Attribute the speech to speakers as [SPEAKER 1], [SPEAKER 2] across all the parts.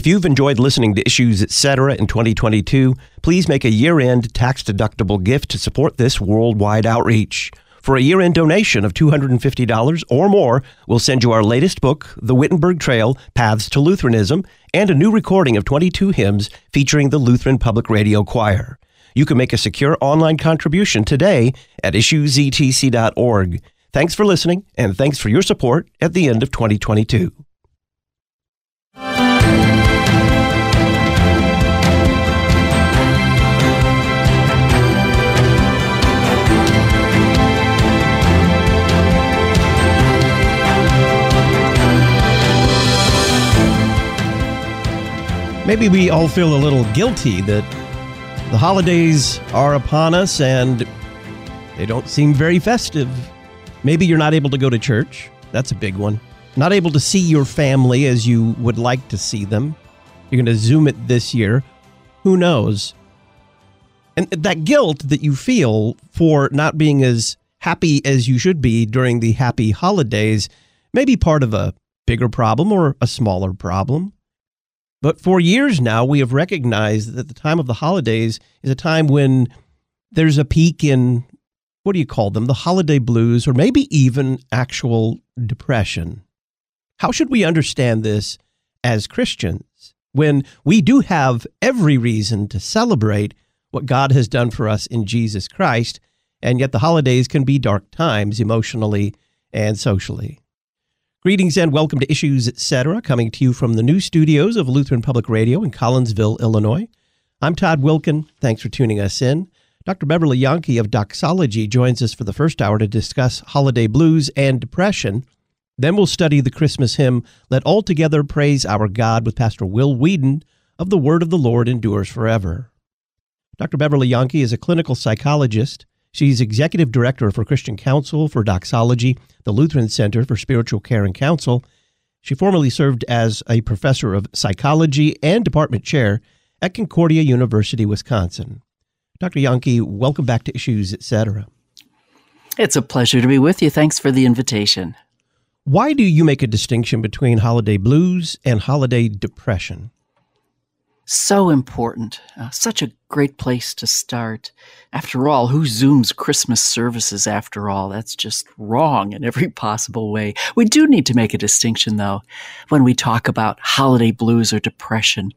[SPEAKER 1] If you've enjoyed listening to Issues Etc. in 2022, please make a year end tax deductible gift to support this worldwide outreach. For a year end donation of $250 or more, we'll send you our latest book, The Wittenberg Trail Paths to Lutheranism, and a new recording of 22 hymns featuring the Lutheran Public Radio Choir. You can make a secure online contribution today at issuesetc.org. Thanks for listening, and thanks for your support at the end of 2022. Maybe we all feel a little guilty that the holidays are upon us and they don't seem very festive. Maybe you're not able to go to church. That's a big one. Not able to see your family as you would like to see them. You're going to Zoom it this year. Who knows? And that guilt that you feel for not being as happy as you should be during the happy holidays may be part of a bigger problem or a smaller problem. But for years now, we have recognized that the time of the holidays is a time when there's a peak in what do you call them? The holiday blues, or maybe even actual depression. How should we understand this as Christians when we do have every reason to celebrate what God has done for us in Jesus Christ, and yet the holidays can be dark times emotionally and socially? Greetings and welcome to Issues Etc., coming to you from the new studios of Lutheran Public Radio in Collinsville, Illinois. I'm Todd Wilken. Thanks for tuning us in. Dr. Beverly Yahnke of Doxology joins us for the first hour to discuss holiday blues and depression. Then we'll study the Christmas hymn, Let All Together Praise Our God, with Pastor Will Weedon of The Word of the Lord Endures Forever. Dr. Beverly Yahnke is a clinical psychologist She's executive director for Christian Counsel for Doxology, the Lutheran Center for Spiritual Care and Counsel. She formerly served as a professor of psychology and department chair at Concordia University, Wisconsin. Dr. Yahnke, welcome back to Issues, etc.
[SPEAKER 2] It's a pleasure to be with you. Thanks for the invitation.
[SPEAKER 1] Why do you make a distinction between holiday blues and holiday depression?
[SPEAKER 2] So important. Uh, such a great place to start. After all, who Zooms Christmas services after all? That's just wrong in every possible way. We do need to make a distinction, though, when we talk about holiday blues or depression.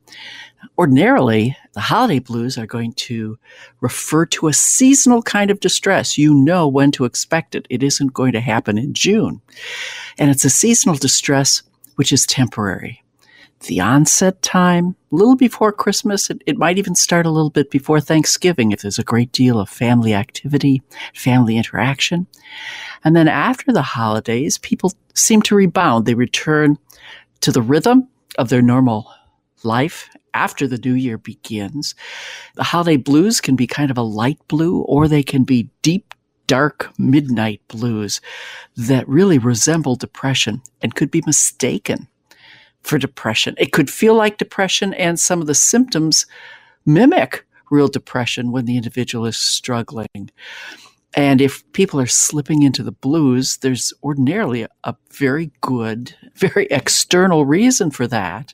[SPEAKER 2] Ordinarily, the holiday blues are going to refer to a seasonal kind of distress. You know when to expect it. It isn't going to happen in June. And it's a seasonal distress which is temporary the onset time, a little before Christmas. It, it, might even start a little bit before Thanksgiving if there's a great deal of family activity, family interaction. And then after the holidays, people seem to rebound. They return to the rhythm of their normal life after the new year begins. The holiday blues can be kind of a light blue or they can be deep dark midnight blues that really resemble depression and could be mistaken for depression. It could feel like depression, and some of the symptoms mimic real depression when the individual is struggling. And if people are slipping into the blues, there's ordinarily a, very good, very external reason for that.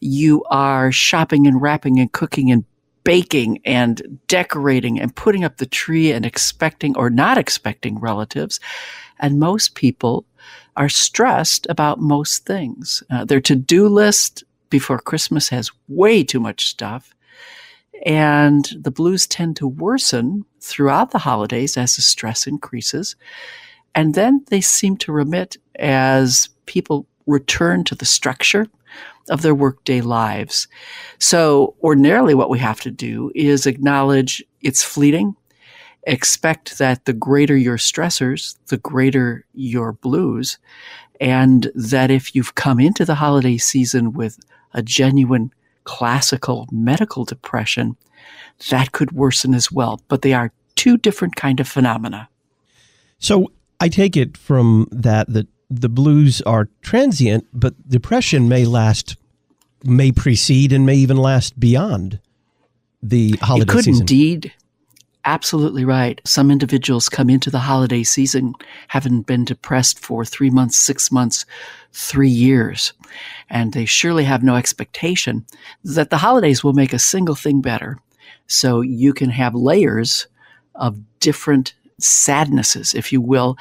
[SPEAKER 2] You are shopping and wrapping and cooking and baking and decorating and putting up the tree and expecting or not expecting relatives. And most people are stressed about most things. Uh, their to do list before Christmas has way too much stuff. And the blues tend to worsen throughout the holidays as the stress increases. And then they seem to remit as people return to the structure of their workday lives. So ordinarily what we have to do is acknowledge it's fleeting expect that the greater your stressors, the greater your blues. And that if you've come into the holiday season with a genuine classical medical depression, that could worsen as well. But they are two different kind of phenomena.
[SPEAKER 1] So I take it from that that the blues are transient, but depression may last, may precede, and may even last beyond the holiday
[SPEAKER 2] it could
[SPEAKER 1] season.
[SPEAKER 2] indeed absolutely right. Some individuals come into the holiday season having been depressed for three months, six months, three years. And they surely have no expectation that the holidays will make a single thing better. So you can have layers of different sadnesses, if you will,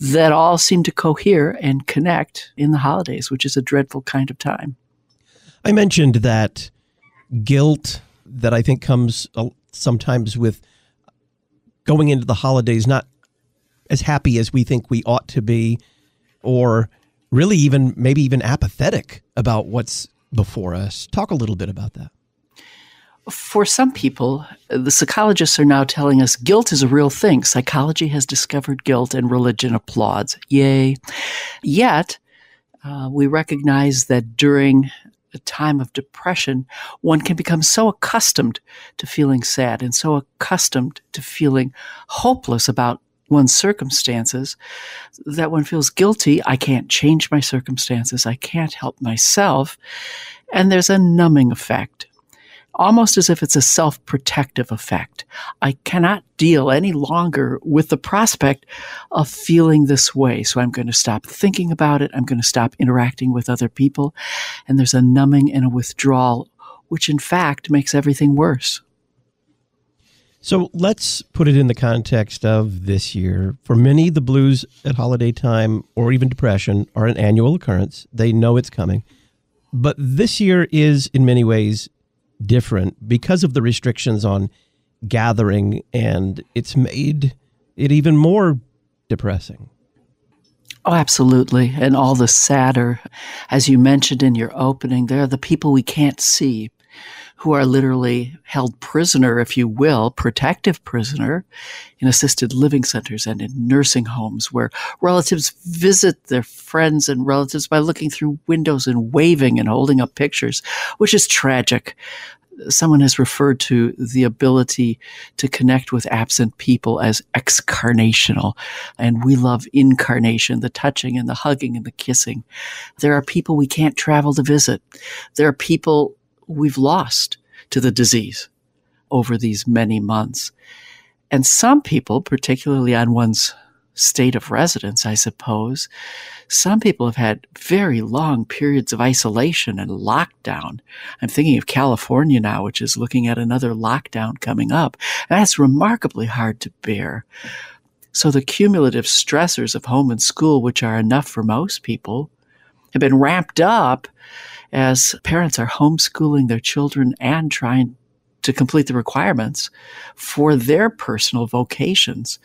[SPEAKER 2] that all seem to cohere and connect in the holidays, which is a dreadful kind of time.
[SPEAKER 1] I mentioned that guilt that I think comes sometimes with going into the holidays not as happy as we think we ought to be, or really even maybe even apathetic about what's before us. Talk a little bit about that.
[SPEAKER 2] For some people, the psychologists are now telling us guilt is a real thing. Psychology has discovered guilt and religion applauds. Yay. Yet, uh, we recognize that during a time of depression, one can become so accustomed to feeling sad and so accustomed to feeling hopeless about one's circumstances that one feels guilty. I can't change my circumstances. I can't help myself. And there's a numbing effect almost as if it's a self protective effect. I cannot deal any longer with the prospect of feeling this way. So I'm going to stop thinking about it. I'm going to stop interacting with other people. And there's a numbing and a withdrawal, which in fact makes everything worse.
[SPEAKER 1] So let's put it in the context of this year. For many, the blues at holiday time or even depression are an annual occurrence. They know it's coming. But this year is, in many ways, different because of the restrictions on gathering, and it's made it even more depressing.
[SPEAKER 2] Oh, absolutely. And all the sadder, as you mentioned in your opening, there are the people we can't see who are literally held prisoner, if you will, protective prisoner in assisted living centers and in nursing homes where relatives visit their friends and relatives by looking through windows and waving and holding up pictures, which is tragic someone has referred to the ability to connect with absent people as excarnational. And we love incarnation, the touching and the hugging and the kissing. There are people we can't travel to visit. There are people we've lost to the disease over these many months. And some people, particularly on one's state of residence, I suppose, some people have had very long periods of isolation and lockdown. I'm thinking of California now, which is looking at another lockdown coming up. That's remarkably hard to bear. So the cumulative stressors of home and school, which are enough for most people, have been ramped up as parents are homeschooling their children and trying to complete the requirements for their personal vocations.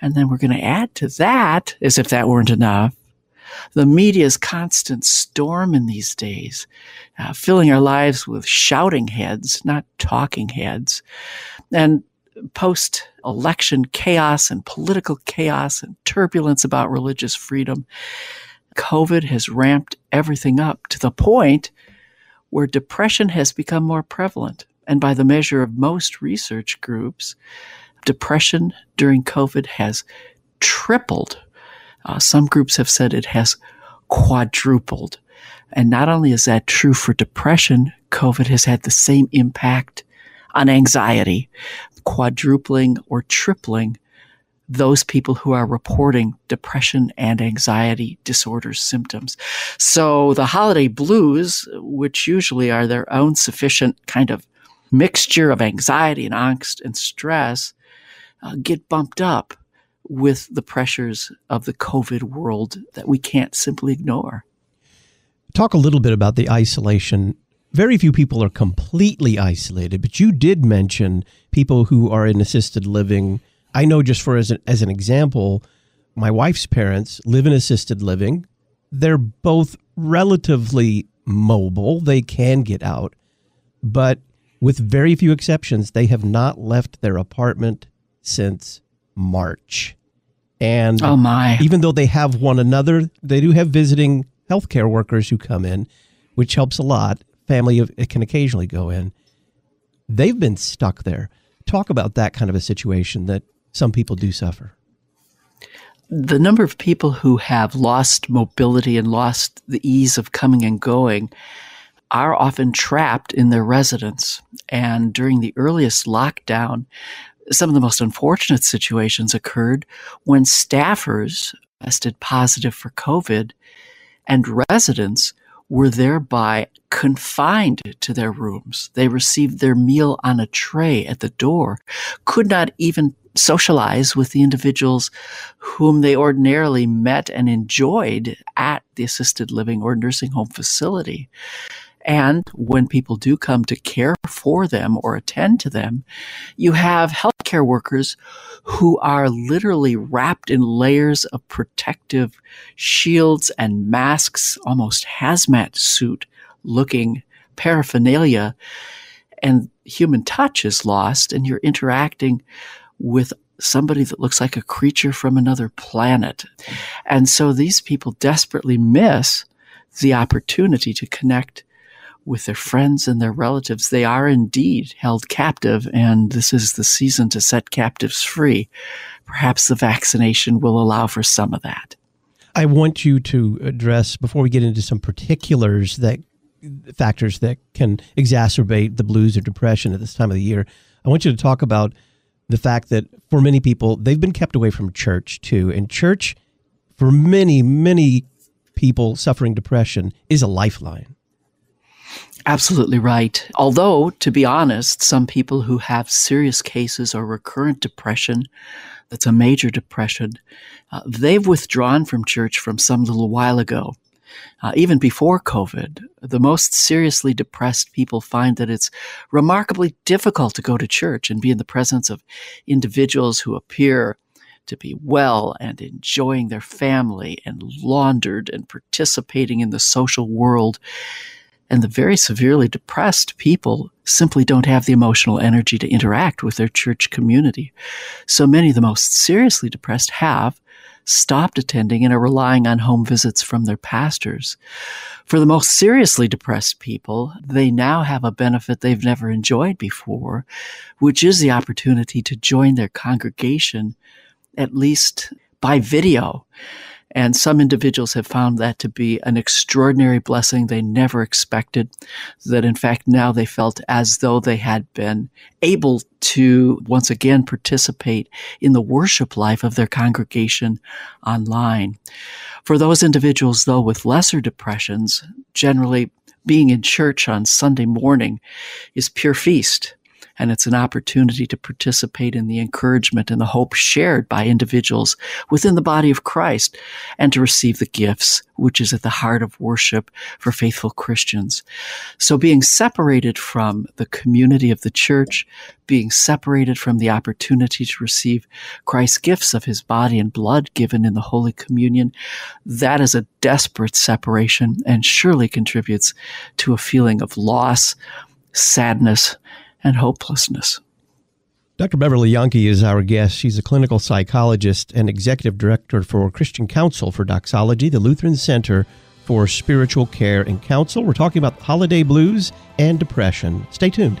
[SPEAKER 2] And then we're going to add to that, as if that weren't enough, the media's constant storm in these days, uh, filling our lives with shouting heads, not talking heads, and post election chaos and political chaos and turbulence about religious freedom. COVID has ramped everything up to the point where depression has become more prevalent. And by the measure of most research groups, depression during COVID has tripled. Uh, some groups have said it has quadrupled. And not only is that true for depression, COVID has had the same impact on anxiety, quadrupling or tripling those people who are reporting depression and anxiety disorders symptoms. So the holiday blues, which usually are their own sufficient kind of mixture of anxiety and angst and stress, uh, get bumped up with the pressures of the COVID world that we can't simply ignore.
[SPEAKER 1] Talk a little bit about the isolation. Very few people are completely isolated, but you did mention people who are in assisted living. I know just for as an, as an example, my wife's parents live in assisted living. They're both relatively mobile. They can get out, but with very few exceptions, they have not left their apartment since March. And
[SPEAKER 2] oh my.
[SPEAKER 1] even though they have one another, they do have visiting healthcare workers who come in, which helps a lot. Family can occasionally go in. They've been stuck there. Talk about that kind of a situation that some people do suffer.
[SPEAKER 2] The number of people who have lost mobility and lost the ease of coming and going are often trapped in their residence. And during the earliest lockdown, Some of the most unfortunate situations occurred when staffers tested positive for COVID and residents were thereby confined to their rooms. They received their meal on a tray at the door, could not even socialize with the individuals whom they ordinarily met and enjoyed at the assisted living or nursing home facility. And when people do come to care for them or attend to them, you have healthcare workers who are literally wrapped in layers of protective shields and masks, almost hazmat suit looking paraphernalia. And human touch is lost, and you're interacting with somebody that looks like a creature from another planet. And so these people desperately miss the opportunity to connect with their friends and their relatives. They are indeed held captive, and this is the season to set captives free. Perhaps the vaccination will allow for some of that.
[SPEAKER 1] I want you to address, before we get into some particulars that factors that can exacerbate the blues or depression at this time of the year, I want you to talk about the fact that for many people, they've been kept away from church too. And church, for many, many people suffering depression, is a lifeline.
[SPEAKER 2] Absolutely right. Although, to be honest, some people who have serious cases or recurrent depression, that's a major depression, uh, they've withdrawn from church from some little while ago. Uh, even before COVID, the most seriously depressed people find that it's remarkably difficult to go to church and be in the presence of individuals who appear to be well and enjoying their family and laundered and participating in the social world. And the very severely depressed people simply don't have the emotional energy to interact with their church community. So many of the most seriously depressed have stopped attending and are relying on home visits from their pastors. For the most seriously depressed people, they now have a benefit they've never enjoyed before, which is the opportunity to join their congregation, at least by video. And some individuals have found that to be an extraordinary blessing they never expected. That in fact, now they felt as though they had been able to once again participate in the worship life of their congregation online. For those individuals, though, with lesser depressions, generally being in church on Sunday morning is pure feast and it's an opportunity to participate in the encouragement and the hope shared by individuals within the body of Christ and to receive the gifts, which is at the heart of worship for faithful Christians. So being separated from the community of the church, being separated from the opportunity to receive Christ's gifts of his body and blood given in the Holy Communion, that is a desperate separation and surely contributes to a feeling of loss, sadness, and hopelessness.
[SPEAKER 1] Dr. Beverly Yahnke is our guest. She's a clinical psychologist and executive director for Christian Counsel for Doxology, the Lutheran Center for Spiritual Care and Counsel. We're talking about holiday blues and depression. Stay tuned.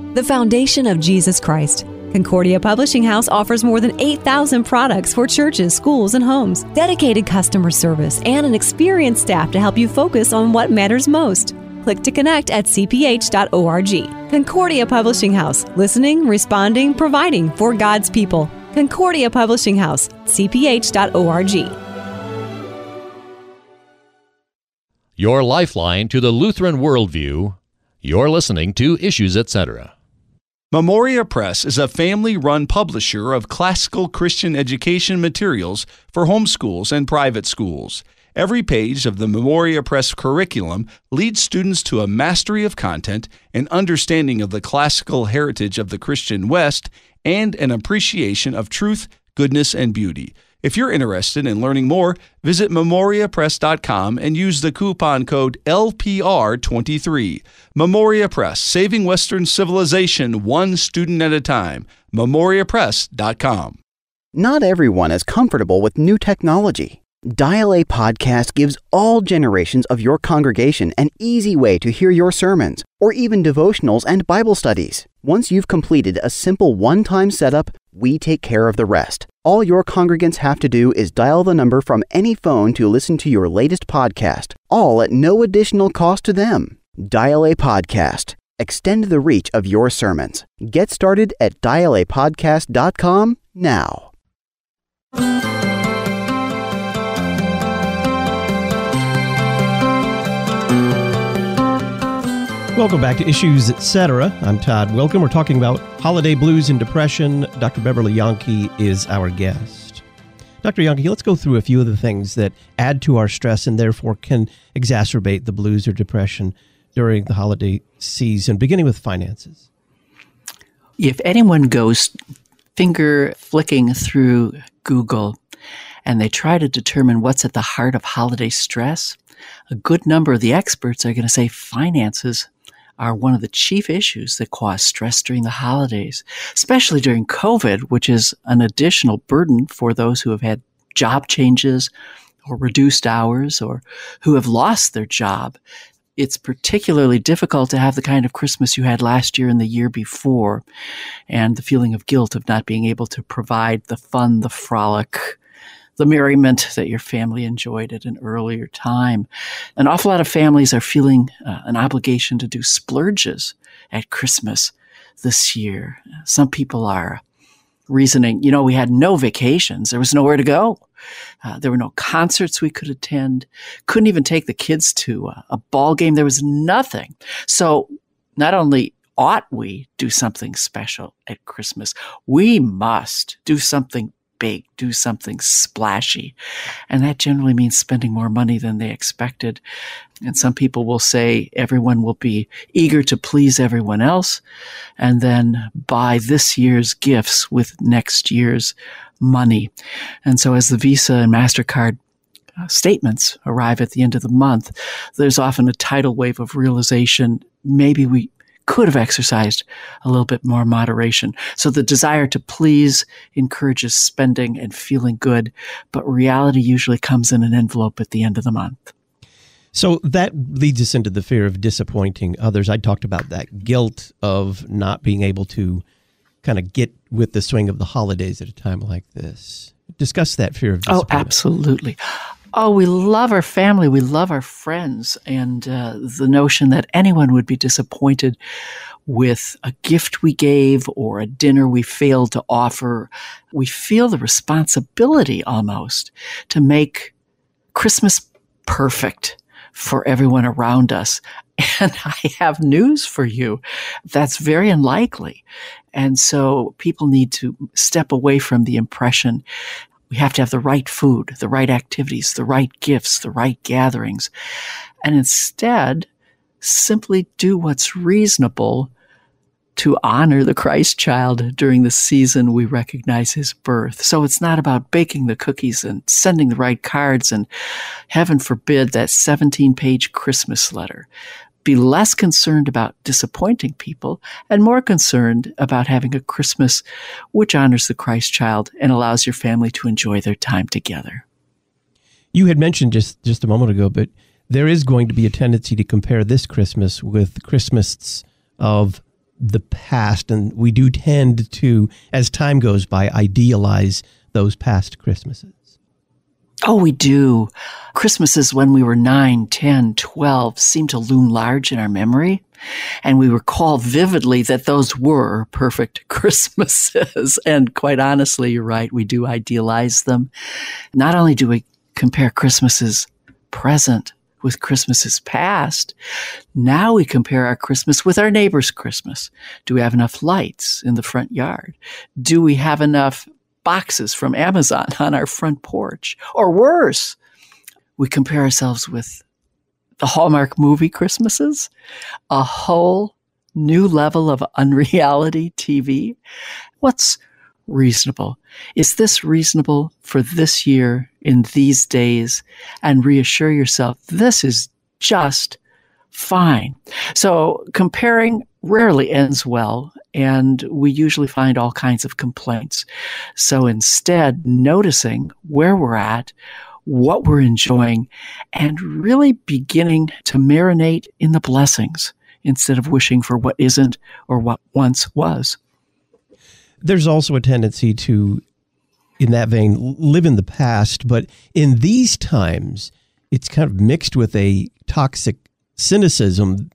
[SPEAKER 3] the
[SPEAKER 4] foundation of Jesus Christ. Concordia Publishing House offers more than 8,000 products for churches, schools, and homes, dedicated customer service, and an experienced staff to help you focus on what matters most. Click to connect at cph.org. Concordia Publishing House, listening, responding, providing for God's people. Concordia Publishing House, cph.org.
[SPEAKER 3] Your lifeline to the Lutheran worldview. You're listening to Issues Etc.
[SPEAKER 5] Memoria Press is a family run publisher of classical Christian education materials for homeschools and private schools. Every page of the Memoria Press curriculum leads students to a mastery of content, an understanding of the classical heritage of the Christian West, and an appreciation of truth, goodness, and beauty. If you're interested in learning more, visit memoriapress.com and use the coupon code LPR23. Memoria Press, saving Western civilization one student at a time. memoriapress.com.
[SPEAKER 6] Not everyone is comfortable with new technology. Dial A Podcast gives all generations of your congregation an easy way to hear your sermons or even devotionals and Bible studies. Once you've completed a simple one time setup, we take care of the rest. All your congregants have to do is dial the number from any phone to listen to your latest podcast, all at no additional cost to them. Dial A Podcast. Extend the reach of your sermons. Get started at dialapodcast.com now.
[SPEAKER 1] Welcome back to Issues Etc. I'm Todd Wilken. We're talking about holiday blues and depression. Dr. Beverly Yahnke is our guest. Dr. Yahnke, let's go through a few of the things that add to our stress and therefore can exacerbate the blues or depression during the holiday season, beginning with finances.
[SPEAKER 2] If anyone goes finger flicking through Google and they try to determine what's at the heart of holiday stress, a good number of the experts are going to say finances are one of the chief issues that cause stress during the holidays, especially during COVID, which is an additional burden for those who have had job changes or reduced hours or who have lost their job. It's particularly difficult to have the kind of Christmas you had last year and the year before, and the feeling of guilt of not being able to provide the fun, the frolic, the merriment that your family enjoyed at an earlier time. An awful lot of families are feeling uh, an obligation to do splurges at Christmas this year. Some people are reasoning, you know, we had no vacations. There was nowhere to go. Uh, there were no concerts we could attend. Couldn't even take the kids to a, a ball game. There was nothing. So not only ought we do something special at Christmas, we must do something big, do something splashy. And that generally means spending more money than they expected. And some people will say everyone will be eager to please everyone else and then buy this year's gifts with next year's money. And so as the Visa and MasterCard uh, statements arrive at the end of the month, there's often a tidal wave of realization. Maybe we could have exercised a little bit more moderation. So the desire to please encourages spending and feeling good, but reality usually comes in an envelope at the end of the month.
[SPEAKER 1] So that leads us into the fear of disappointing others. I talked about that guilt of not being able to kind of get with the swing of the holidays at a time like this. Discuss that fear of
[SPEAKER 2] Oh, absolutely. Oh, we love our family. We love our friends. And uh, the notion that anyone would be disappointed with a gift we gave or a dinner we failed to offer, we feel the responsibility almost to make Christmas perfect for everyone around us. And I have news for you. That's very unlikely. And so people need to step away from the impression we have to have the right food, the right activities, the right gifts, the right gatherings. And instead, simply do what's reasonable to honor the Christ child during the season we recognize his birth. So it's not about baking the cookies and sending the right cards and heaven forbid that 17 page Christmas letter be less concerned about disappointing people and more concerned about having a Christmas which honors the Christ child and allows your family to enjoy their time together.
[SPEAKER 1] You had mentioned just just a moment ago, but there is going to be a tendency to compare this Christmas with Christmas of the past and we do tend to as time goes by idealize those past Christmases.
[SPEAKER 2] Oh, we do. Christmases when we were 9, 10, 12 seem to loom large in our memory. And we recall vividly that those were perfect Christmases. and quite honestly, you're right. We do idealize them. Not only do we compare Christmases present with Christmases past. Now we compare our Christmas with our neighbor's Christmas. Do we have enough lights in the front yard? Do we have enough boxes from Amazon on our front porch? Or worse, we compare ourselves with the Hallmark movie Christmases, a whole new level of unreality TV. What's reasonable? Is this reasonable for this year in these days? And reassure yourself this is just fine. So comparing rarely ends well, and we usually find all kinds of complaints. So instead, noticing where we're at, what we're enjoying, and really beginning to marinate in the blessings instead of wishing for what isn't or what once was.
[SPEAKER 1] There's also a tendency to, in that vein, live in the past, but in these times, it's kind of mixed with a toxic cynicism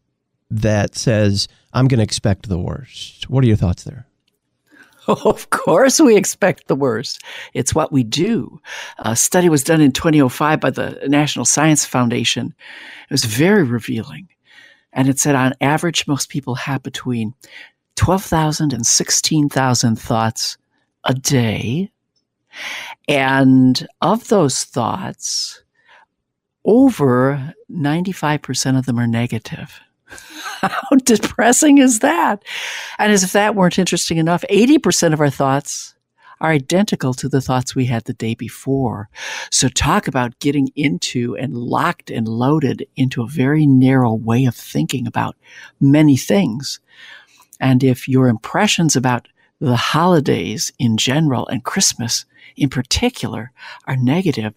[SPEAKER 1] that says, I'm going to expect the worst. What are your thoughts there?
[SPEAKER 2] Of course, we expect the worst. It's what we do. A study was done in 2005 by the National Science Foundation. It was very revealing. And it said on average, most people have between 12,000 and 16,000 thoughts a day. And of those thoughts, over 95% of them are negative. How depressing is that? And as if that weren't interesting enough, 80% of our thoughts are identical to the thoughts we had the day before. So talk about getting into and locked and loaded into a very narrow way of thinking about many things. And if your impressions about the holidays in general and Christmas in particular are negative,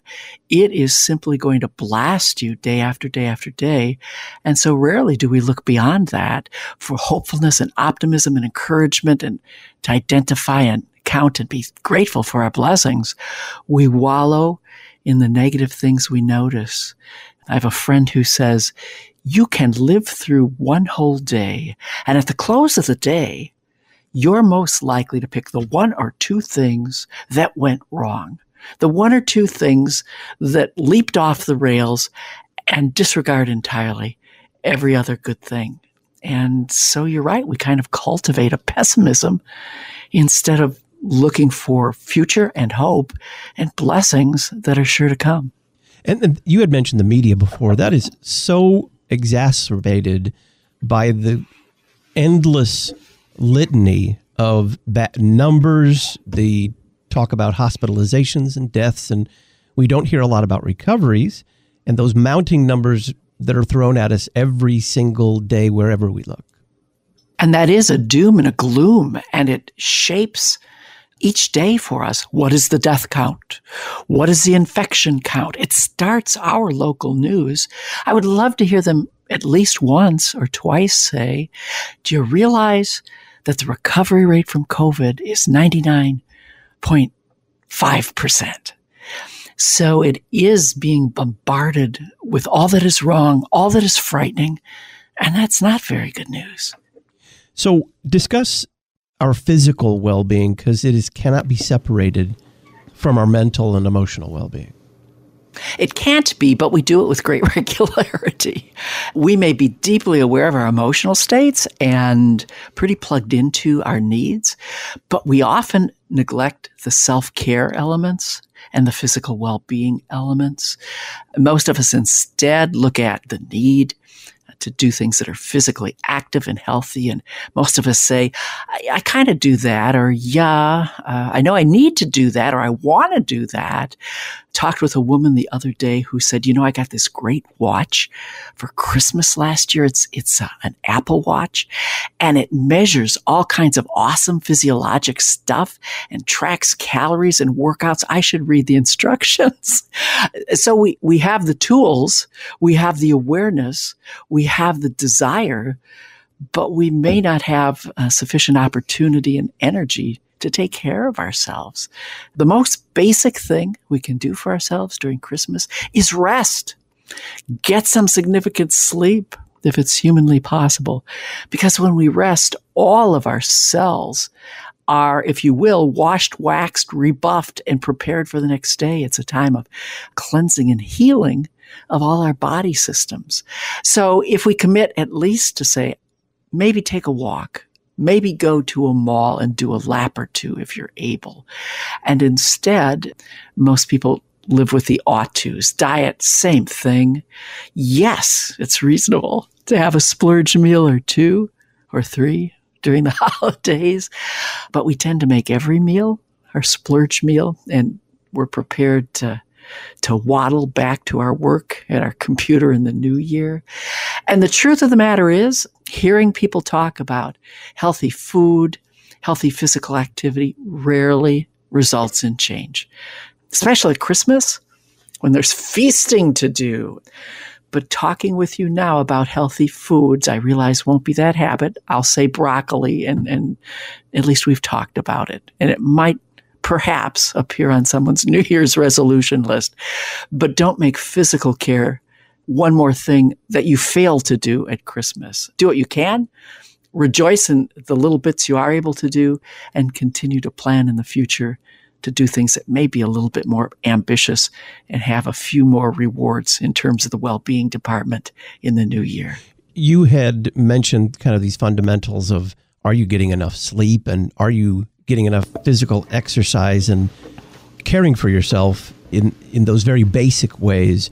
[SPEAKER 2] it is simply going to blast you day after day after day. And so rarely do we look beyond that for hopefulness and optimism and encouragement and to identify and count and be grateful for our blessings, we wallow in the negative things we notice. I have a friend who says, you can live through one whole day, and at the close of the day, you're most likely to pick the one or two things that went wrong, the one or two things that leaped off the rails and disregard entirely every other good thing. And so you're right. We kind of cultivate a pessimism instead of looking for future and hope and blessings that are sure to come.
[SPEAKER 1] And, you had mentioned the media before. That is so exacerbated by the endless litany of bad numbers, the talk about hospitalizations and deaths, and we don't hear a lot about recoveries and those mounting numbers that are thrown at us every single day wherever we look.
[SPEAKER 2] And that is a doom and a gloom, and it shapes each day for us. What is the death count? What is the infection count? It starts our local news. I would love to hear them at least once or twice say, Do you realize that the recovery rate from COVID is 99.5%? So it is being bombarded with all that is wrong, all that is frightening, and that's not very good news.
[SPEAKER 1] So discuss our physical well-being because it is cannot be separated from our mental and emotional well-being.
[SPEAKER 2] It can't be, but we do it with great regularity. We may be deeply aware of our emotional states and pretty plugged into our needs, but we often neglect the self care elements and the physical well being elements. Most of us instead look at the need to do things that are physically active and healthy. And most of us say, I, I kind of do that, or yeah, uh, I know I need to do that, or I want to do that. Talked with a woman the other day who said, you know, I got this great watch for Christmas last year. It's, it's uh, an Apple watch and it measures all kinds of awesome physiologic stuff and tracks calories and workouts. I should read the instructions. so we, we have the tools. We have the awareness. We have the desire, but we may not have uh, sufficient opportunity and energy to take care of ourselves. The most basic thing we can do for ourselves during Christmas is rest. Get some significant sleep if it's humanly possible. Because when we rest, all of our cells are, if you will, washed, waxed, rebuffed, and prepared for the next day. It's a time of cleansing and healing of all our body systems. So if we commit at least to say, maybe take a walk, maybe go to a mall and do a lap or two if you're able. And instead, most people live with the ought tos. Diet, same thing. Yes, it's reasonable to have a splurge meal or two or three during the holidays, but we tend to make every meal our splurge meal and we're prepared to to waddle back to our work at our computer in the new year. And the truth of the matter is, hearing people talk about healthy food, healthy physical activity rarely results in change especially at Christmas when there's feasting to do. But talking with you now about healthy foods, I realize won't be that habit. I'll say broccoli and, and at least we've talked about it. And it might perhaps appear on someone's New Year's resolution list. But don't make physical care one more thing that you fail to do at Christmas. Do what you can. Rejoice in the little bits you are able to do and continue to plan in the future to do things that may be a little bit more ambitious and have a few more rewards in terms of the well being department in the new year.
[SPEAKER 1] You had mentioned kind of these fundamentals of are you getting enough sleep and are you getting enough physical exercise and caring for yourself in, in those very basic ways.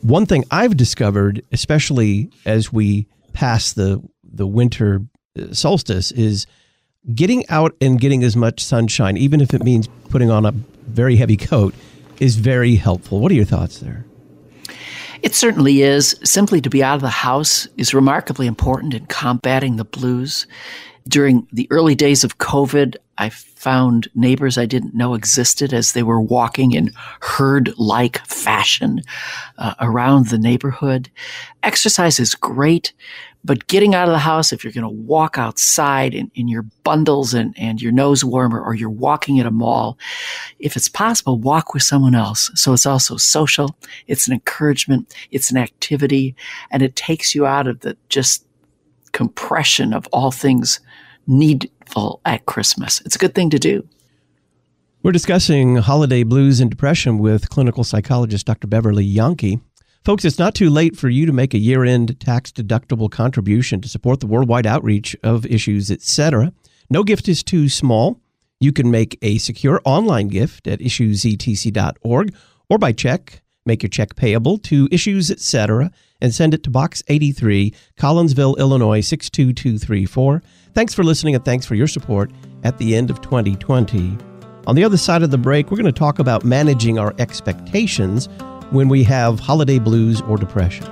[SPEAKER 1] One thing I've discovered, especially as we pass the, the winter uh, solstice, is getting out and getting as much sunshine, even if it means putting on a very heavy coat, is very helpful. What are your thoughts there?
[SPEAKER 2] It certainly is. Simply to be out of the house is remarkably important in combating the blues. During the early days of COVID, I found neighbors I didn't know existed as they were walking in herd like fashion uh, around the neighborhood. Exercise is great, but getting out of the house, if you're going to walk outside in, in your bundles and, and your nose warmer, or you're walking at a mall, if it's possible, walk with someone else. So it's also social. It's an encouragement. It's an activity and it takes you out of the just compression of all things needful at Christmas. It's a good thing to do.
[SPEAKER 1] We're discussing holiday blues and depression with clinical psychologist Dr. Beverly Yahnke. Folks, it's not too late for you to make a year end tax deductible contribution to support the worldwide outreach of issues, etc. No gift is too small. You can make a secure online gift at issuesetc.org or by check. Make your check payable to Issues Etc. and send it to Box 83, Collinsville, Illinois 62234. Thanks for listening and thanks for your support at the end of 2020. On the other side of the break, we're going to talk about managing our expectations when we have holiday blues or depression.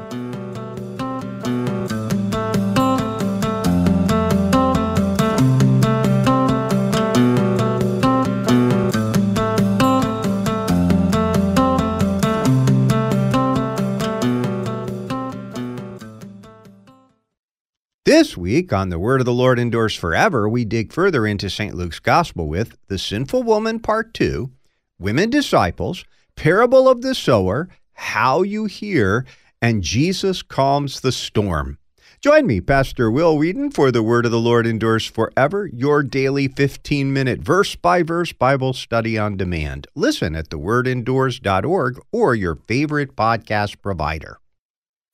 [SPEAKER 7] This week on The Word of the Lord Endures Forever, we dig further into St. Luke's Gospel with The Sinful Woman Part 2, Women Disciples, Parable of the Sower, How You Hear, and Jesus Calms the Storm. Join me, Pastor Will Weedon, for The Word of the Lord Endures Forever, your daily 15 minute verse by verse Bible study on demand. Listen at thewordendures.org or your favorite podcast provider.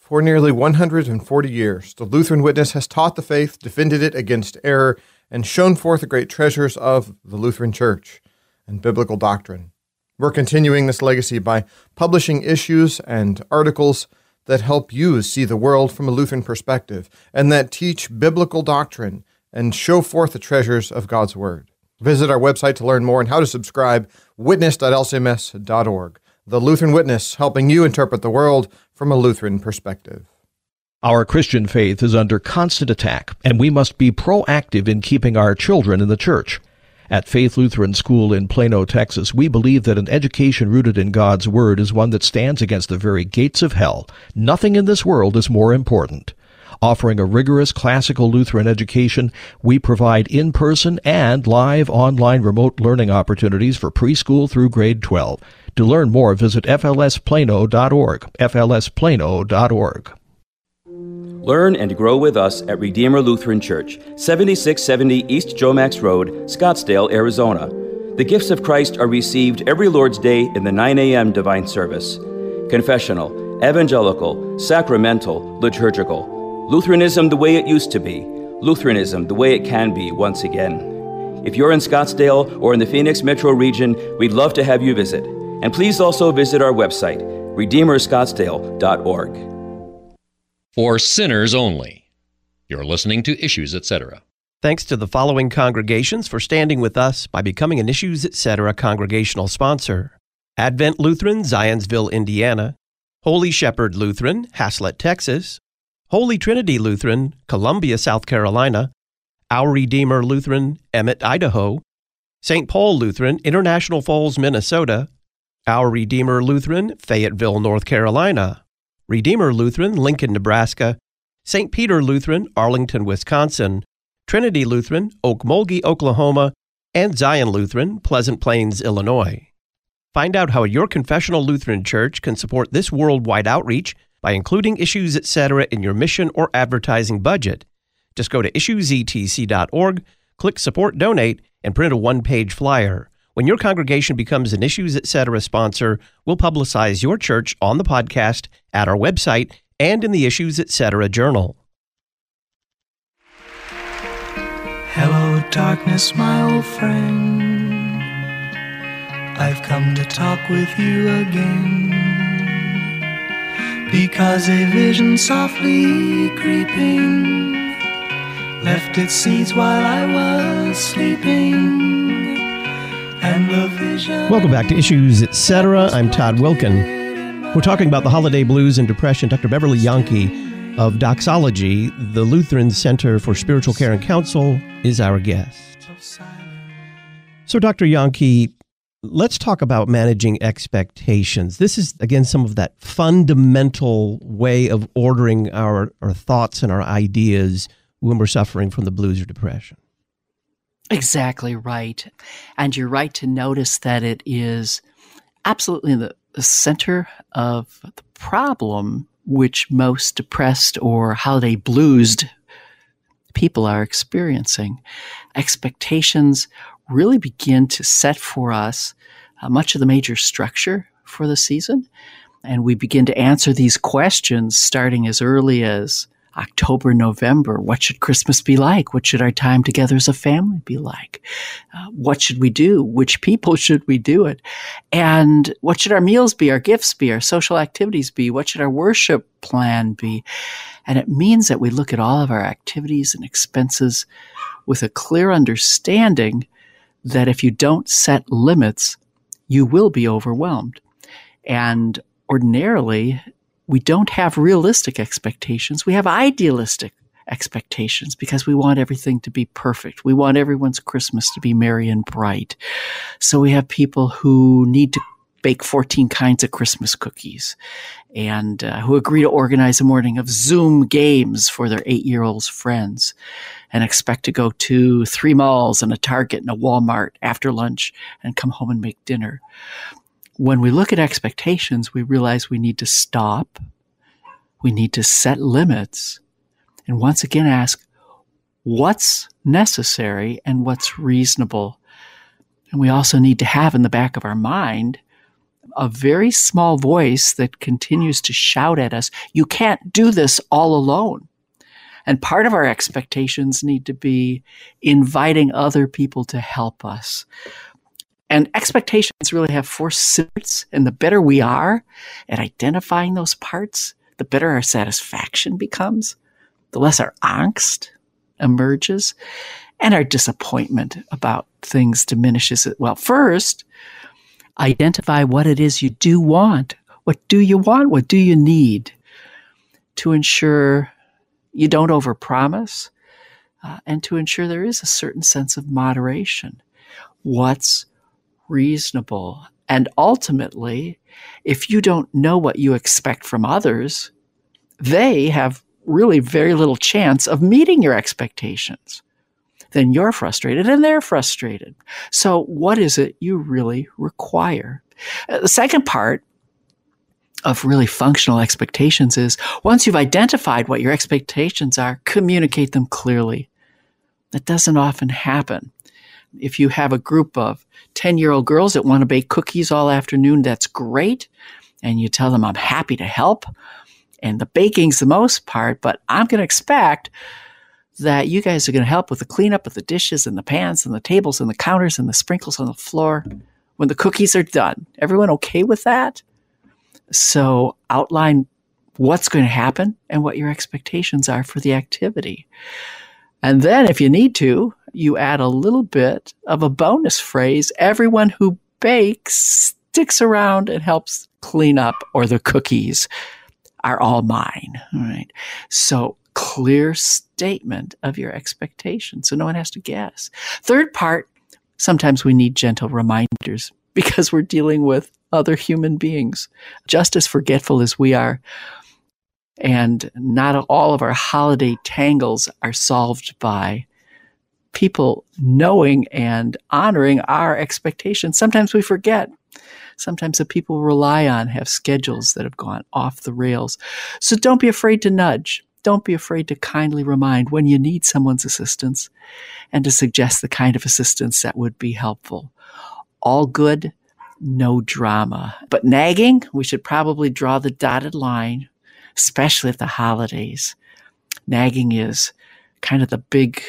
[SPEAKER 8] For nearly 140 years, the Lutheran Witness has taught the faith, defended it against error, and shown forth the great treasures of the Lutheran Church and biblical doctrine. We're continuing this legacy by publishing issues and articles that help you see the world from a Lutheran perspective and that teach biblical doctrine and show forth the treasures of God's Word. Visit our website to learn more and how to subscribe, witness.lcms.org. The Lutheran Witness, helping you interpret the world from a Lutheran perspective.
[SPEAKER 9] Our Christian faith is under constant attack, and we must be proactive in keeping our children in the church. At Faith Lutheran School in Plano, Texas, we believe that an education rooted in God's Word is one that stands against the very gates of hell. Nothing in this world is more important. Offering a rigorous classical Lutheran education, we provide in person and live online remote learning opportunities for preschool through grade 12. To learn more, visit flsplano.org. flsplano.org.
[SPEAKER 10] Learn and grow with us at Redeemer Lutheran Church, 7670 East Jomax Road, Scottsdale, Arizona. The gifts of Christ are received every Lord's Day in the 9 a.m. divine service. Confessional evangelical, sacramental, liturgical. Lutheranism the way it used to be, Lutheranism the way it can be once again. If you're in Scottsdale or in the Phoenix metro region, we'd love to have you visit. And please also visit our website, redeemerscottsdale.org.
[SPEAKER 3] For sinners only. You're listening to Issues, etc.
[SPEAKER 1] Thanks to the following congregations for standing with us by becoming an Issues Etc. congregational sponsor Advent Lutheran, Zionsville, Indiana, Holy Shepherd Lutheran, Haslet, Texas, Holy Trinity Lutheran, Columbia, South Carolina, Our Redeemer Lutheran, Emmett, Idaho, St. Paul Lutheran, International Falls, Minnesota, Our Redeemer Lutheran, Fayetteville, North Carolina, Redeemer Lutheran, Lincoln, Nebraska, St. Peter Lutheran, Arlington, Wisconsin, Trinity Lutheran, Okmulgee, Oklahoma, and Zion Lutheran, Pleasant Plains, Illinois. Find out how your confessional Lutheran church can support this worldwide outreach by including issues, etc., in your mission or advertising budget. Just go to issuesetc.org, click Support Donate, and print a one page flyer. When your congregation becomes an Issues Etc. sponsor, we'll publicize your church on the podcast, at our website, and in the Issues Etc. journal.
[SPEAKER 11] Hello, darkness, my old friend. I've come to talk with you again. Because a vision softly creeping left its seeds while I was sleeping. And the vision.
[SPEAKER 1] Welcome back to Issues Etc. I'm Todd Wilken. We're talking about the holiday blues and depression. Dr. Beverly Yahnke of Doxology, the Lutheran Center for Spiritual Care and Counsel, is our guest. So, Dr. Yahnke, let's talk about managing expectations. This is, again, some of that fundamental way of ordering our, our thoughts and our ideas when we're suffering from the blues or depression.
[SPEAKER 2] Exactly right. And you're right to notice that it is absolutely the, the center of the problem which most depressed or holiday bluesed people are experiencing. Expectations really begin to set for us uh, much of the major structure for the season. And we begin to answer these questions starting as early as October, November. What should Christmas be like? What should our time together as a family be like? Uh, what should we do? Which people should we do it? And what should our meals be, our gifts be, our social activities be? What should our worship plan be? And it means that we look at all of our activities and expenses with a clear understanding that if you don't set limits, you will be overwhelmed. And ordinarily, we don't have realistic expectations. We have idealistic expectations because we want everything to be perfect. We want everyone's Christmas to be merry and bright. So we have people who need to bake 14 kinds of Christmas cookies and uh, who agree to organize a morning of Zoom games for their eight year old's friends and expect to go to three malls and a Target and a Walmart after lunch and come home and make dinner when we look at expectations, we realize we need to stop. We need to set limits and once again ask what's necessary and what's reasonable. And we also need to have in the back of our mind a very small voice that continues to shout at us, you can't do this all alone. And part of our expectations need to be inviting other people to help us. And expectations really have four parts. And the better we are at identifying those parts, the better our satisfaction becomes, the less our angst emerges, and our disappointment about things diminishes it. Well, first, identify what it is you do want. What do you want? What do you need to ensure you don't overpromise uh, and to ensure there is a certain sense of moderation? What's reasonable. And ultimately, if you don't know what you expect from others, they have really very little chance of meeting your expectations. Then you're frustrated and they're frustrated. So, what is it you really require? Uh, the second part of really functional expectations is once you've identified what your expectations are, communicate them clearly. That doesn't often happen if you have a group of 10 year old girls that want to bake cookies all afternoon, that's great. and you tell them, I'm happy to help. And the baking's the most part, but I'm going to expect that you guys are going to help with the cleanup of the dishes and the pans and the tables and the counters and the sprinkles on the floor when the cookies are done. Everyone okay with that? So outline what's going to happen and what your expectations are for the activity. And then, if you need to, you add a little bit of a bonus phrase everyone who bakes sticks around and helps clean up, or the cookies are all mine. All right. So, clear statement of your expectations so no one has to guess. Third part, sometimes we need gentle reminders because we're dealing with other human beings, just as forgetful as we are. And not all of our holiday tangles are solved by people knowing and honoring our expectations. Sometimes we forget. Sometimes the people we rely on have schedules that have gone off the rails. So don't be afraid to nudge. Don't be afraid to kindly remind when you need someone's assistance and to suggest the kind of assistance that would be helpful. All good, no drama. But nagging, we should probably draw the dotted line especially at the holidays. Nagging is kind of the big,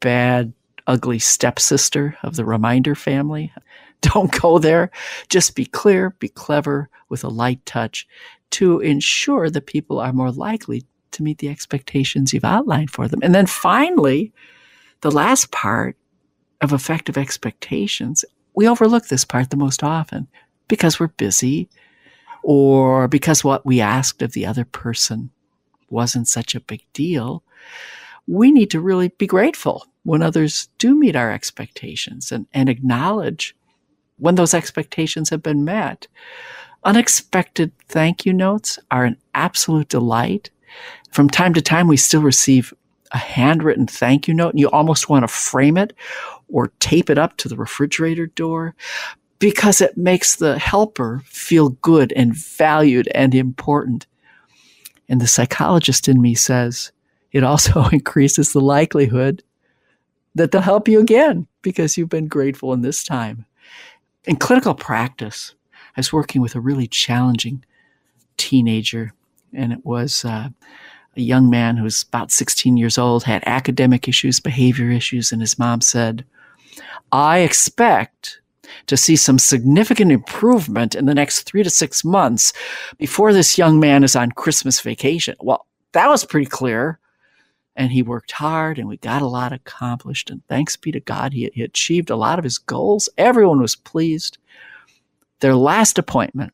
[SPEAKER 2] bad, ugly stepsister of the reminder family. Don't go there. Just be clear, be clever with a light touch to ensure that people are more likely to meet the expectations you've outlined for them. And then finally, the last part of effective expectations, we overlook this part the most often because we're busy or because what we asked of the other person wasn't such a big deal, we need to really be grateful when others do meet our expectations and, and acknowledge when those expectations have been met. Unexpected thank you notes are an absolute delight. From time to time, we still receive a handwritten thank you note, and you almost want to frame it or tape it up to the refrigerator door because it makes the helper feel good and valued and important. And the psychologist in me says it also increases the likelihood that they'll help you again because you've been grateful in this time. In clinical practice, I was working with a really challenging teenager, and it was uh, a young man who was about 16 years old, had academic issues, behavior issues, and his mom said, I expect to see some significant improvement in the next three to six months before this young man is on Christmas vacation. Well, that was pretty clear. And he worked hard and we got a lot accomplished. And thanks be to God, he, he achieved a lot of his goals. Everyone was pleased. Their last appointment,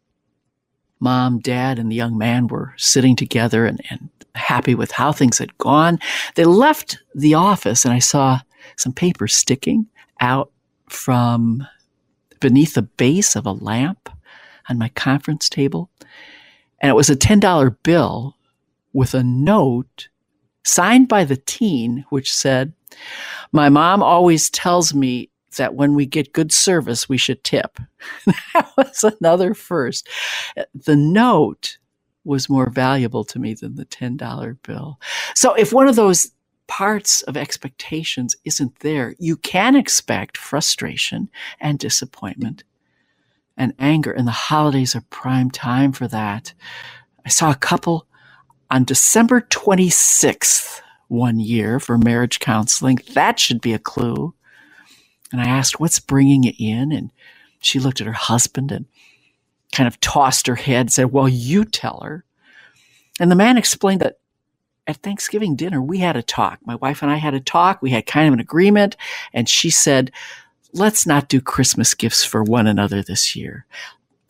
[SPEAKER 2] mom, dad, and the young man were sitting together and, and happy with how things had gone. They left the office and I saw some paper sticking out from beneath the base of a lamp on my conference table. And it was a $10 bill with a note signed by the teen, which said, My mom always tells me that when we get good service, we should tip. that was another first. The note was more valuable to me than the $10 bill. So if one of those parts of expectations isn't there, you can expect frustration and disappointment and anger. And the holidays are prime time for that. I saw a couple on December 26th one year for marriage counseling. That should be a clue. And I asked, What's bringing you in? And she looked at her husband and kind of tossed her head, and said, Well, you tell her. And the man explained that at Thanksgiving dinner, we had a talk. My wife and I had a talk. We had kind of an agreement. And she said, let's not do Christmas gifts for one another this year.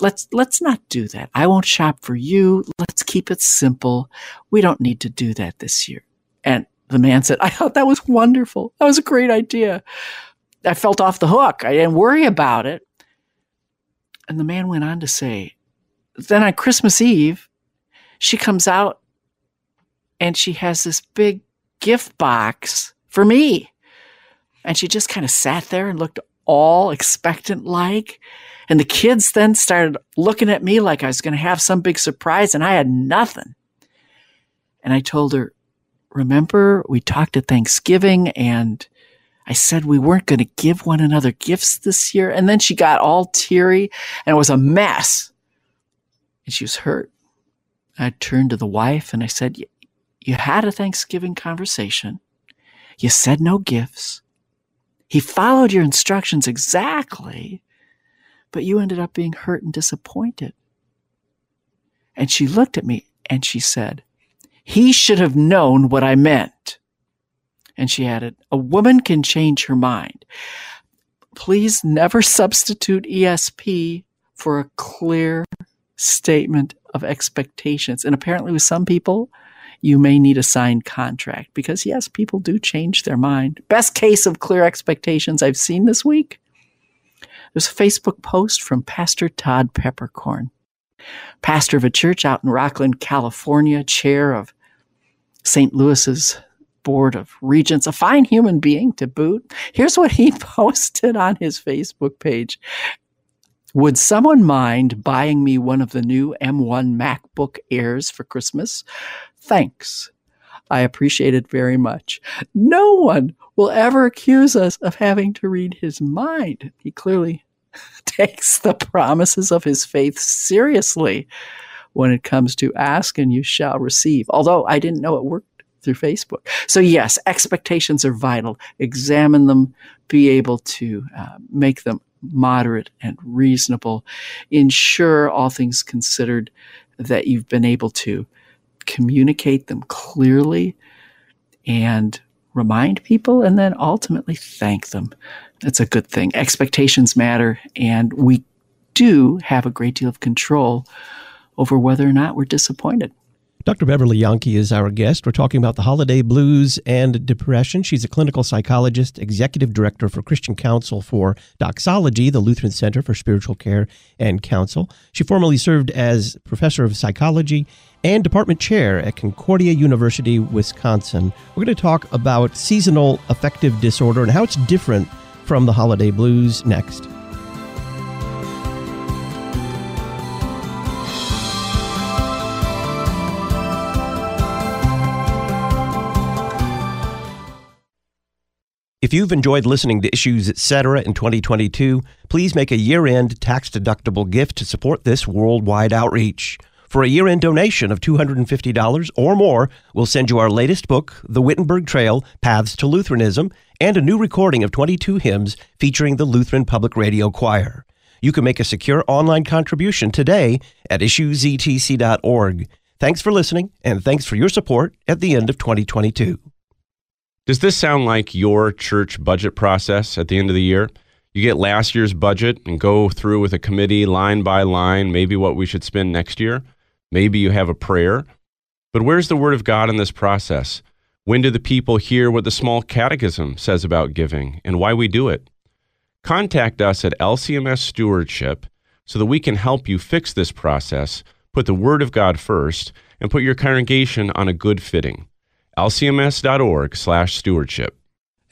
[SPEAKER 2] Let's, let's not do that. I won't shop for you. Let's keep it simple. We don't need to do that this year. And the man said, I thought that was wonderful. That was a great idea. I felt off the hook. I didn't worry about it. And the man went on to say, then on Christmas Eve, she comes out and she has this big gift box for me. And she just kind of sat there and looked all expectant like. And the kids then started looking at me like I was going to have some big surprise, and I had nothing. And I told her, Remember, we talked at Thanksgiving, and I said we weren't going to give one another gifts this year. And then she got all teary, and it was a mess. And she was hurt. I turned to the wife and I said, You had a Thanksgiving conversation. You said no gifts. He followed your instructions exactly, but you ended up being hurt and disappointed. And she looked at me and she said, He should have known what I meant. And she added, A woman can change her mind. Please never substitute ESP for a clear statement of expectations. And apparently, with some people, you may need a signed contract because, yes, people do change their mind. Best case of clear expectations I've seen this week. There's a Facebook post from Pastor Todd Peperkorn, pastor of a church out in Rocklin, California, chair of St. Louis's Board of Regents, a fine human being to boot. Here's what he posted on his Facebook page. Would someone mind buying me one of the new M1 MacBook Airs for Christmas? Thanks. I appreciate it very much. No one will ever accuse us of having to read his mind. He clearly takes the promises of his faith seriously when it comes to ask and you shall receive. Although I didn't know it worked through Facebook. So, yes, expectations are vital. Examine them, be able to uh, make them moderate and reasonable. Ensure, all things considered, that you've been able to communicate them clearly and remind people and then ultimately thank them. That's a good thing. Expectations matter, and we do have a great deal of control over whether or not we're disappointed.
[SPEAKER 1] Dr. Beverly Yahnke is our guest. We're talking about the holiday blues and depression. She's a clinical psychologist, executive director for Christian Counsel for Doxology, the Lutheran Center for Spiritual Care and Counsel. She formerly served as professor of psychology and department chair at Concordia University, Wisconsin. We're going to talk about seasonal affective disorder and how it's different from the holiday blues next. If you've enjoyed listening to Issues Etc. in 2022, please make a year end tax deductible gift to support this worldwide outreach. For a year end donation of $250 or more, we'll send you our latest book, The Wittenberg Trail Paths to Lutheranism, and a new recording of 22 hymns featuring the Lutheran Public Radio Choir. You can make a secure online contribution today at issuesetc.org. Thanks for listening, and thanks for your support at the end of 2022.
[SPEAKER 12] Does this sound like your church budget process at the end of the year? You get last year's budget and go through with a committee line by line, maybe what we should spend next year. Maybe you have a prayer. But where's the Word of God in this process? When do the people hear what the small catechism says about giving and why we do it? Contact us at LCMS Stewardship so that we can help you fix this process, put the Word of God first, and put your congregation on a good fitting lcms.org slash stewardship.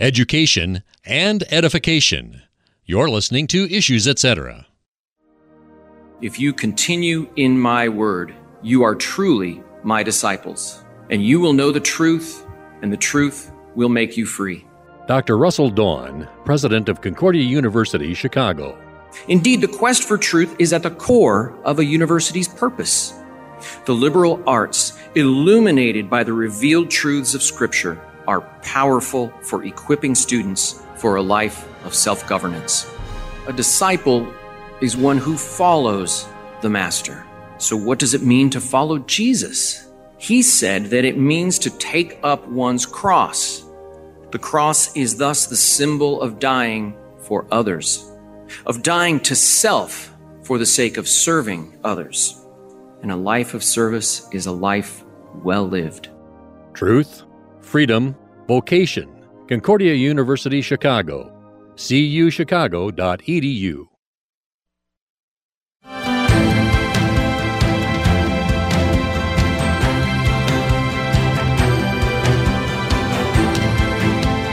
[SPEAKER 3] Education and edification. You're listening to Issues Etc.
[SPEAKER 13] If you continue in my word, you are truly my disciples, and you will know the truth, and the truth will make you free.
[SPEAKER 3] Dr. Russell Dawn, president of Concordia University, Chicago.
[SPEAKER 13] Indeed, the quest for truth is at the core of a university's purpose. The liberal arts, illuminated by the revealed truths of Scripture, are powerful for equipping students for a life of self governance. A disciple is one who follows the Master. So, what does it mean to follow Jesus? He said that it means to take up one's cross. The cross is thus the symbol of dying for others, of dying to self for the sake of serving others and a life of service is a life well lived.
[SPEAKER 3] Truth, freedom, vocation. Concordia University, Chicago. cuchicago.edu.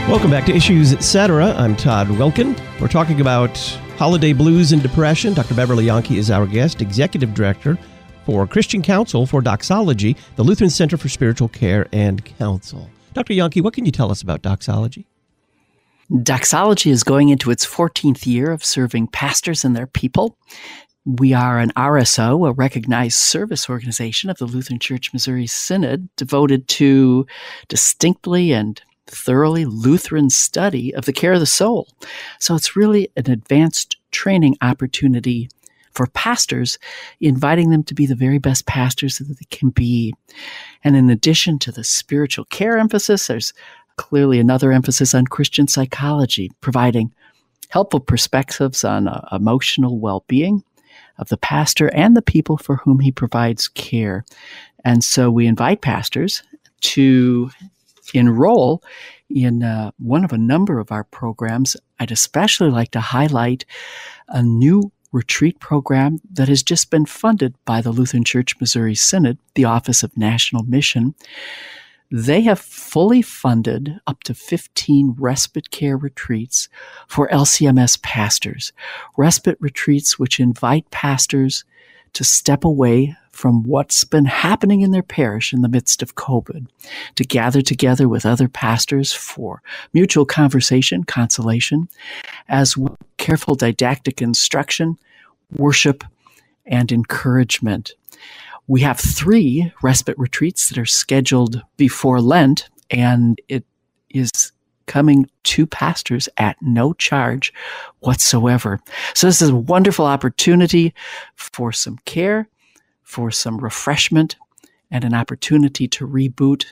[SPEAKER 1] Welcome back to Issues Etc. I'm Todd Wilken. We're talking about holiday blues and depression. Dr. Beverly Yahnke is our guest, executive director for Christian Counsel for Doxology, the Lutheran Center for Spiritual Care and Counsel. Dr. Yahnke, what can you tell us about doxology?
[SPEAKER 2] Doxology is going into its 14th year of serving pastors and their people. We are an RSO, a recognized service organization of the Lutheran Church Missouri Synod, devoted to distinctly and thoroughly Lutheran study of the care of the soul. So it's really an advanced training opportunity for pastors, inviting them to be the very best pastors that they can be. And in addition to the spiritual care emphasis, there's clearly another emphasis on Christian psychology, providing helpful perspectives on uh, emotional well being of the pastor and the people for whom he provides care. And so we invite pastors to enroll in uh, one of a number of our programs. I'd especially like to highlight a new retreat program that has just been funded by the Lutheran Church Missouri Synod, the Office of National Mission. They have fully funded up to 15 respite care retreats for LCMS pastors. Respite retreats which invite pastors to step away from what's been happening in their parish in the midst of COVID, to gather together with other pastors for mutual conversation, consolation, as well careful didactic instruction, worship, and encouragement. We have three respite retreats that are scheduled before Lent, and it is coming to pastors at no charge whatsoever. So this is a wonderful opportunity for some care, for some refreshment, and an opportunity to reboot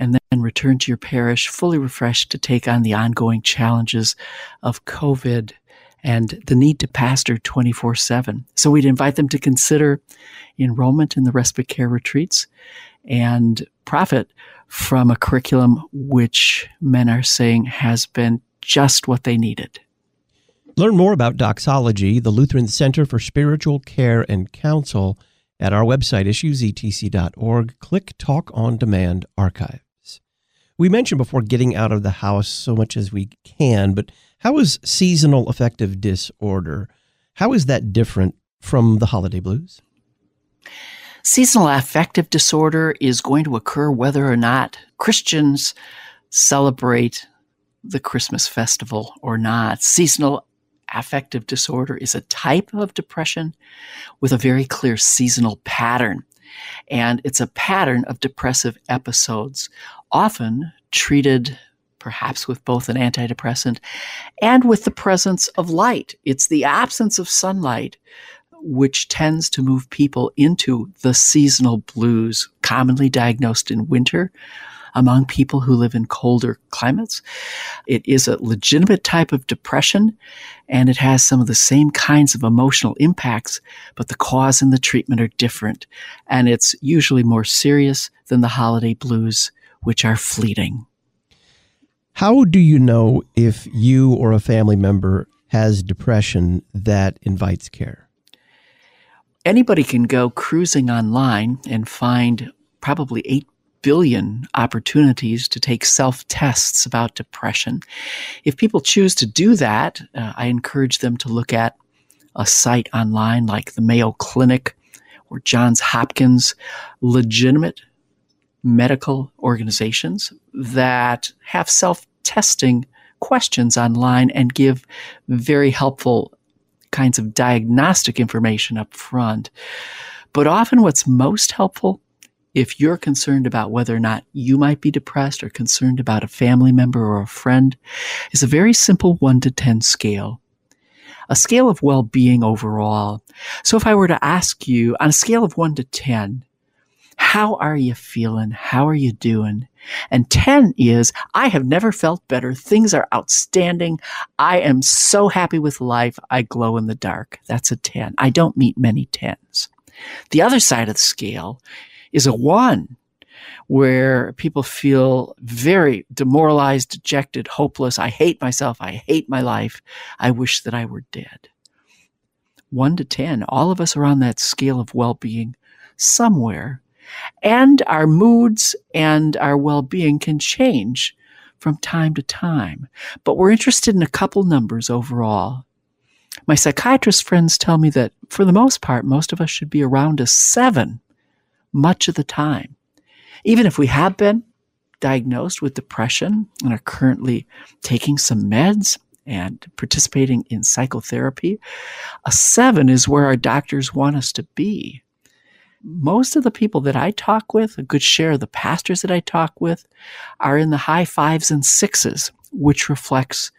[SPEAKER 2] and then return to your parish fully refreshed to take on the ongoing challenges of COVID and the need to pastor 24 7. So we'd invite them to consider enrollment in the respite care retreats and profit from a curriculum which men are saying has been just what they needed.
[SPEAKER 1] Learn more about Doxology, the Lutheran Center for Spiritual Care and Counsel, at our website, issuesetc.org. Click Talk on Demand Archives. We mentioned before getting out of the house so much as we can, but how is seasonal affective disorder? How is that different from the holiday blues?
[SPEAKER 2] Seasonal affective disorder is going to occur whether or not Christians celebrate the Christmas festival or not. Seasonal affective disorder is a type of depression with a very clear seasonal pattern. And it's a pattern of depressive episodes, often treated perhaps with both an antidepressant and with the presence of light. It's the absence of sunlight which tends to move people into the seasonal blues, commonly diagnosed in winter among people who live in colder climates. It is a legitimate type of depression and it has some of the same kinds of emotional impacts, but the cause and the treatment are different. And it's usually more serious than the holiday blues, which are fleeting.
[SPEAKER 1] How do you know if you or a family member has depression that invites care?
[SPEAKER 2] Anybody can go cruising online and find probably 8 billion opportunities to take self tests about depression. If people choose to do that, uh, I encourage them to look at a site online like the Mayo Clinic or Johns Hopkins, legitimate medical organizations that have self testing questions online and give very helpful kinds of diagnostic information up front. But often, what's most helpful if you're concerned about whether or not you might be depressed or concerned about a family member or a friend is a very simple 1 to 10 scale. A scale of well-being overall. So if I were to ask you on a scale of 1 to 10, how are you feeling? How are you doing? And 10 is, I have never felt better. Things are outstanding. I am so happy with life. I glow in the dark. That's a 10. I don't meet many 10s. The other side of the scale is a one where people feel very demoralized, dejected, hopeless. I hate myself. I hate my life. I wish that I were dead. One to 10, all of us are on that scale of well being somewhere. And our moods and our well being can change from time to time. But we're interested in a couple numbers overall. My psychiatrist friends tell me that for the most part, most of us should be around a seven much of the time. Even if we have been diagnosed with depression and are currently taking some meds and participating in psychotherapy. A seven is where our doctors want us to be. Most of the people that I talk with, a good share of the pastors that I talk with, are in the high fives and sixes, which reflects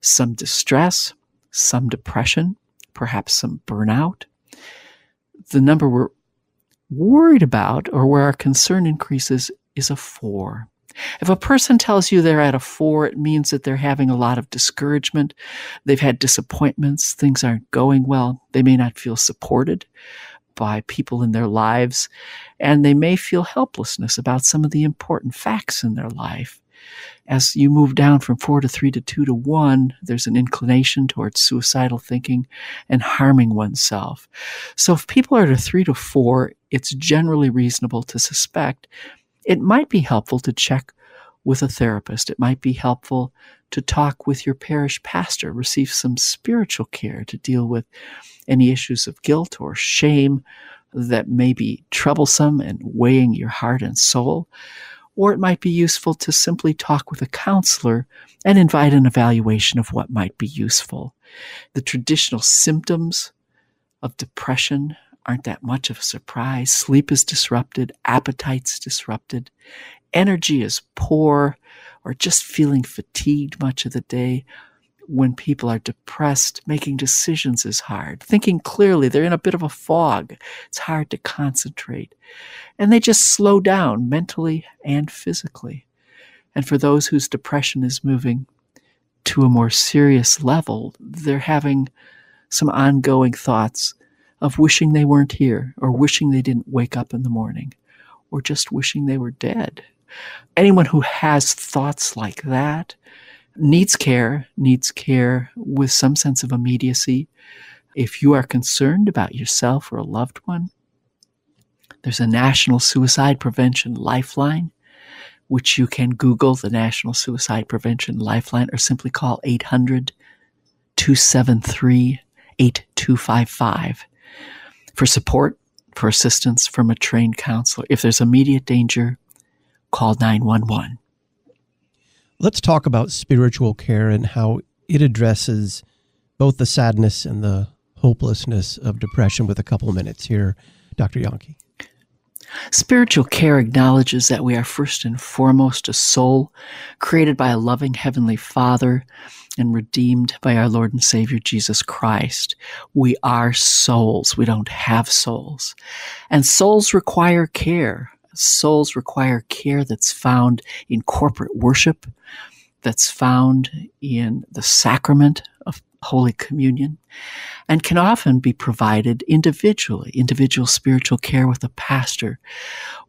[SPEAKER 2] some distress, some depression, perhaps some burnout. The number we're worried about or where our concern increases is a four. If a person tells you they're at a four, it means that they're having a lot of discouragement. They've had disappointments. Things aren't going well. They may not feel supported by people in their lives, and they may feel helplessness about some of the important facts in their life. As you move down from four to three to two to one, there's an inclination towards suicidal thinking and harming oneself. So if people are at a three to four, it's generally reasonable to suspect it might be helpful to check with a therapist. It might be helpful to talk with your parish pastor, receive some spiritual care to deal with any issues of guilt or shame that may be troublesome and weighing your heart and soul. Or it might be useful to simply talk with a counselor and invite an evaluation of what might be useful. The traditional symptoms of depression aren't that much of a surprise. Sleep is disrupted, appetite's disrupted, energy is poor, or just feeling fatigued much of the day. When people are depressed, making decisions is hard. Thinking clearly, they're in a bit of a fog. It's hard to concentrate. And they just slow down mentally and physically. And for those whose depression is moving to a more serious level, they're having some ongoing thoughts of wishing they weren't here or wishing they didn't wake up in the morning or just wishing they were dead. Anyone who has thoughts like that needs care, needs care with some sense of immediacy. If you are concerned about yourself or a loved one, there's a National Suicide Prevention Lifeline, which you can Google the National Suicide Prevention Lifeline or simply call 800 273 8255 for support, for assistance from a trained counselor. If there's immediate danger, call 911.
[SPEAKER 1] Let's talk about spiritual care and how it addresses both the sadness and the hopelessness of depression with a couple minutes here, Dr. Yahnke.
[SPEAKER 2] Spiritual care acknowledges that we are first and foremost a soul created by a loving Heavenly Father and redeemed by our Lord and Savior Jesus Christ. We are souls. We don't have souls. And souls require care. Souls require care that's found in corporate worship, that's found in the sacrament of Holy Communion, and can often be provided individually, individual spiritual care with a pastor,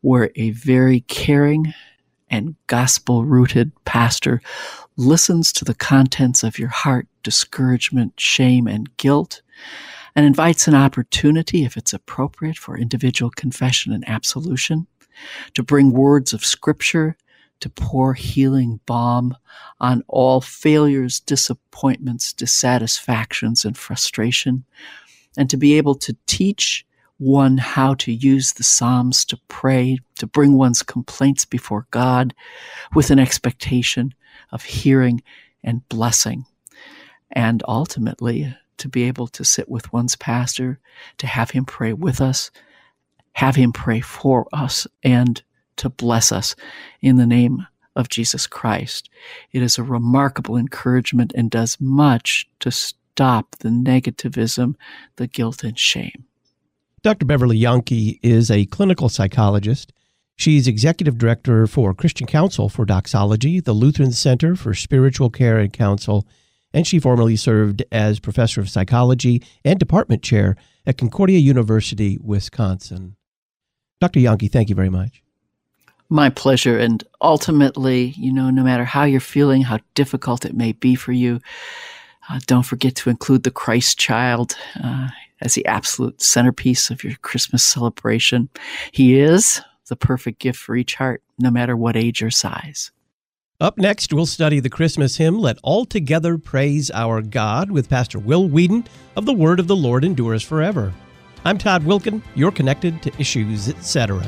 [SPEAKER 2] where a very caring and gospel rooted pastor listens to the contents of your heart, discouragement, shame, and guilt, and invites an opportunity, if it's appropriate, for individual confession and absolution, to bring words of scripture, to pour healing balm on all failures, disappointments, dissatisfactions, and frustration, and to be able to teach one how to use the Psalms to pray, to bring one's complaints before God with an expectation of hearing and blessing. And ultimately, to be able to sit with one's pastor, to have him pray with us, have him pray for us, and to bless us in the name of Jesus Christ. It is a remarkable encouragement and does much to stop the negativism, the guilt, and shame.
[SPEAKER 1] Dr. Beverly Yahnke is a clinical psychologist. She's executive director for Christian Counsel for Doxology, the Lutheran Center for Spiritual Care and Counsel, and she formerly served as professor of psychology and department chair at Concordia University, Wisconsin. Dr. Yahnke, thank you very much.
[SPEAKER 2] My pleasure. And ultimately, you know, no matter how you're feeling, how difficult it may be for you, uh, don't forget to include the Christ child uh, as the absolute centerpiece of your Christmas celebration. He is the perfect gift for each heart, no matter what age or size.
[SPEAKER 1] Up next, we'll study the Christmas hymn, Let All Together Praise Our God, with Pastor Will Weedon of The Word of the Lord Endures Forever. I'm Todd Wilken. You're connected to Issues, etc.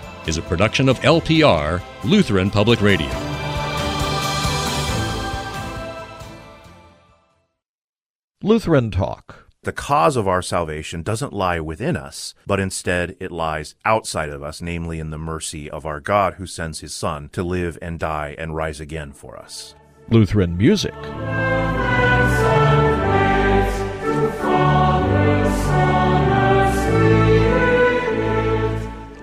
[SPEAKER 3] is a production of LPR, Lutheran Public Radio.
[SPEAKER 9] Lutheran Talk.
[SPEAKER 14] The cause of our salvation doesn't lie within us, but instead it lies outside of us, namely in the mercy of our God who sends his Son to live and die and rise again for us.
[SPEAKER 9] Lutheran Music.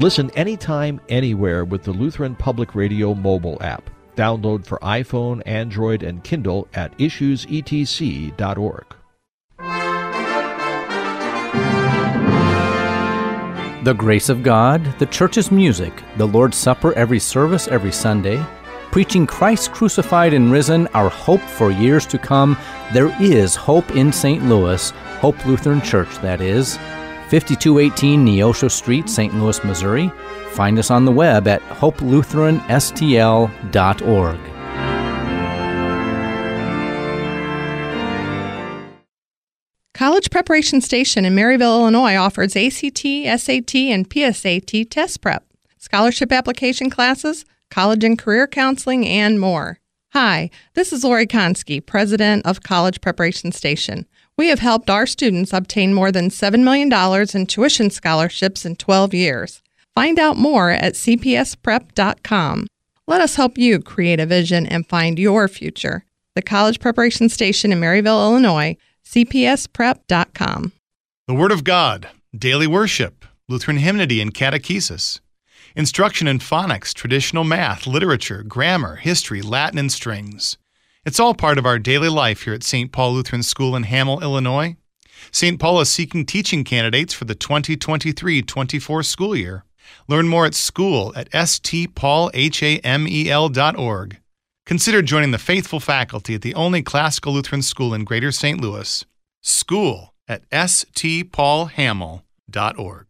[SPEAKER 9] Listen anytime, anywhere with the Lutheran Public Radio mobile app. Download for iPhone, Android, and Kindle at issuesetc.org.
[SPEAKER 15] The grace of God, the church's music, the Lord's Supper every service every Sunday, preaching Christ crucified and risen, our hope for years to come. There is hope in St. Louis, Hope Lutheran Church, that is. 5218 Neosho Street, St. Louis, Missouri. Find us on the web at hopelutheranstl.org.
[SPEAKER 16] College Preparation Station in Maryville, Illinois offers ACT, SAT, and PSAT test prep, scholarship application classes, college and career counseling, and more. Hi, this is Lori Konski, president of College Preparation Station. We have helped our students obtain more than $7 million in tuition scholarships in 12 years. Find out more at cpsprep.com. Let us help you create a vision and find your future. The College Preparation Station in Maryville, Illinois, cpsprep.com.
[SPEAKER 17] The Word of God, daily worship, Lutheran hymnody and catechesis, instruction in phonics, traditional math, literature, grammar, history, Latin, and strings. It's all part of our daily life here at St. Paul Lutheran School in Hamel, Illinois. St. Paul is seeking teaching candidates for the 2023 24 school year. Learn more at school at stpaulhamel.org. Consider joining the faithful faculty at the only classical Lutheran school in Greater St. Louis. School at stpaulhamel.org.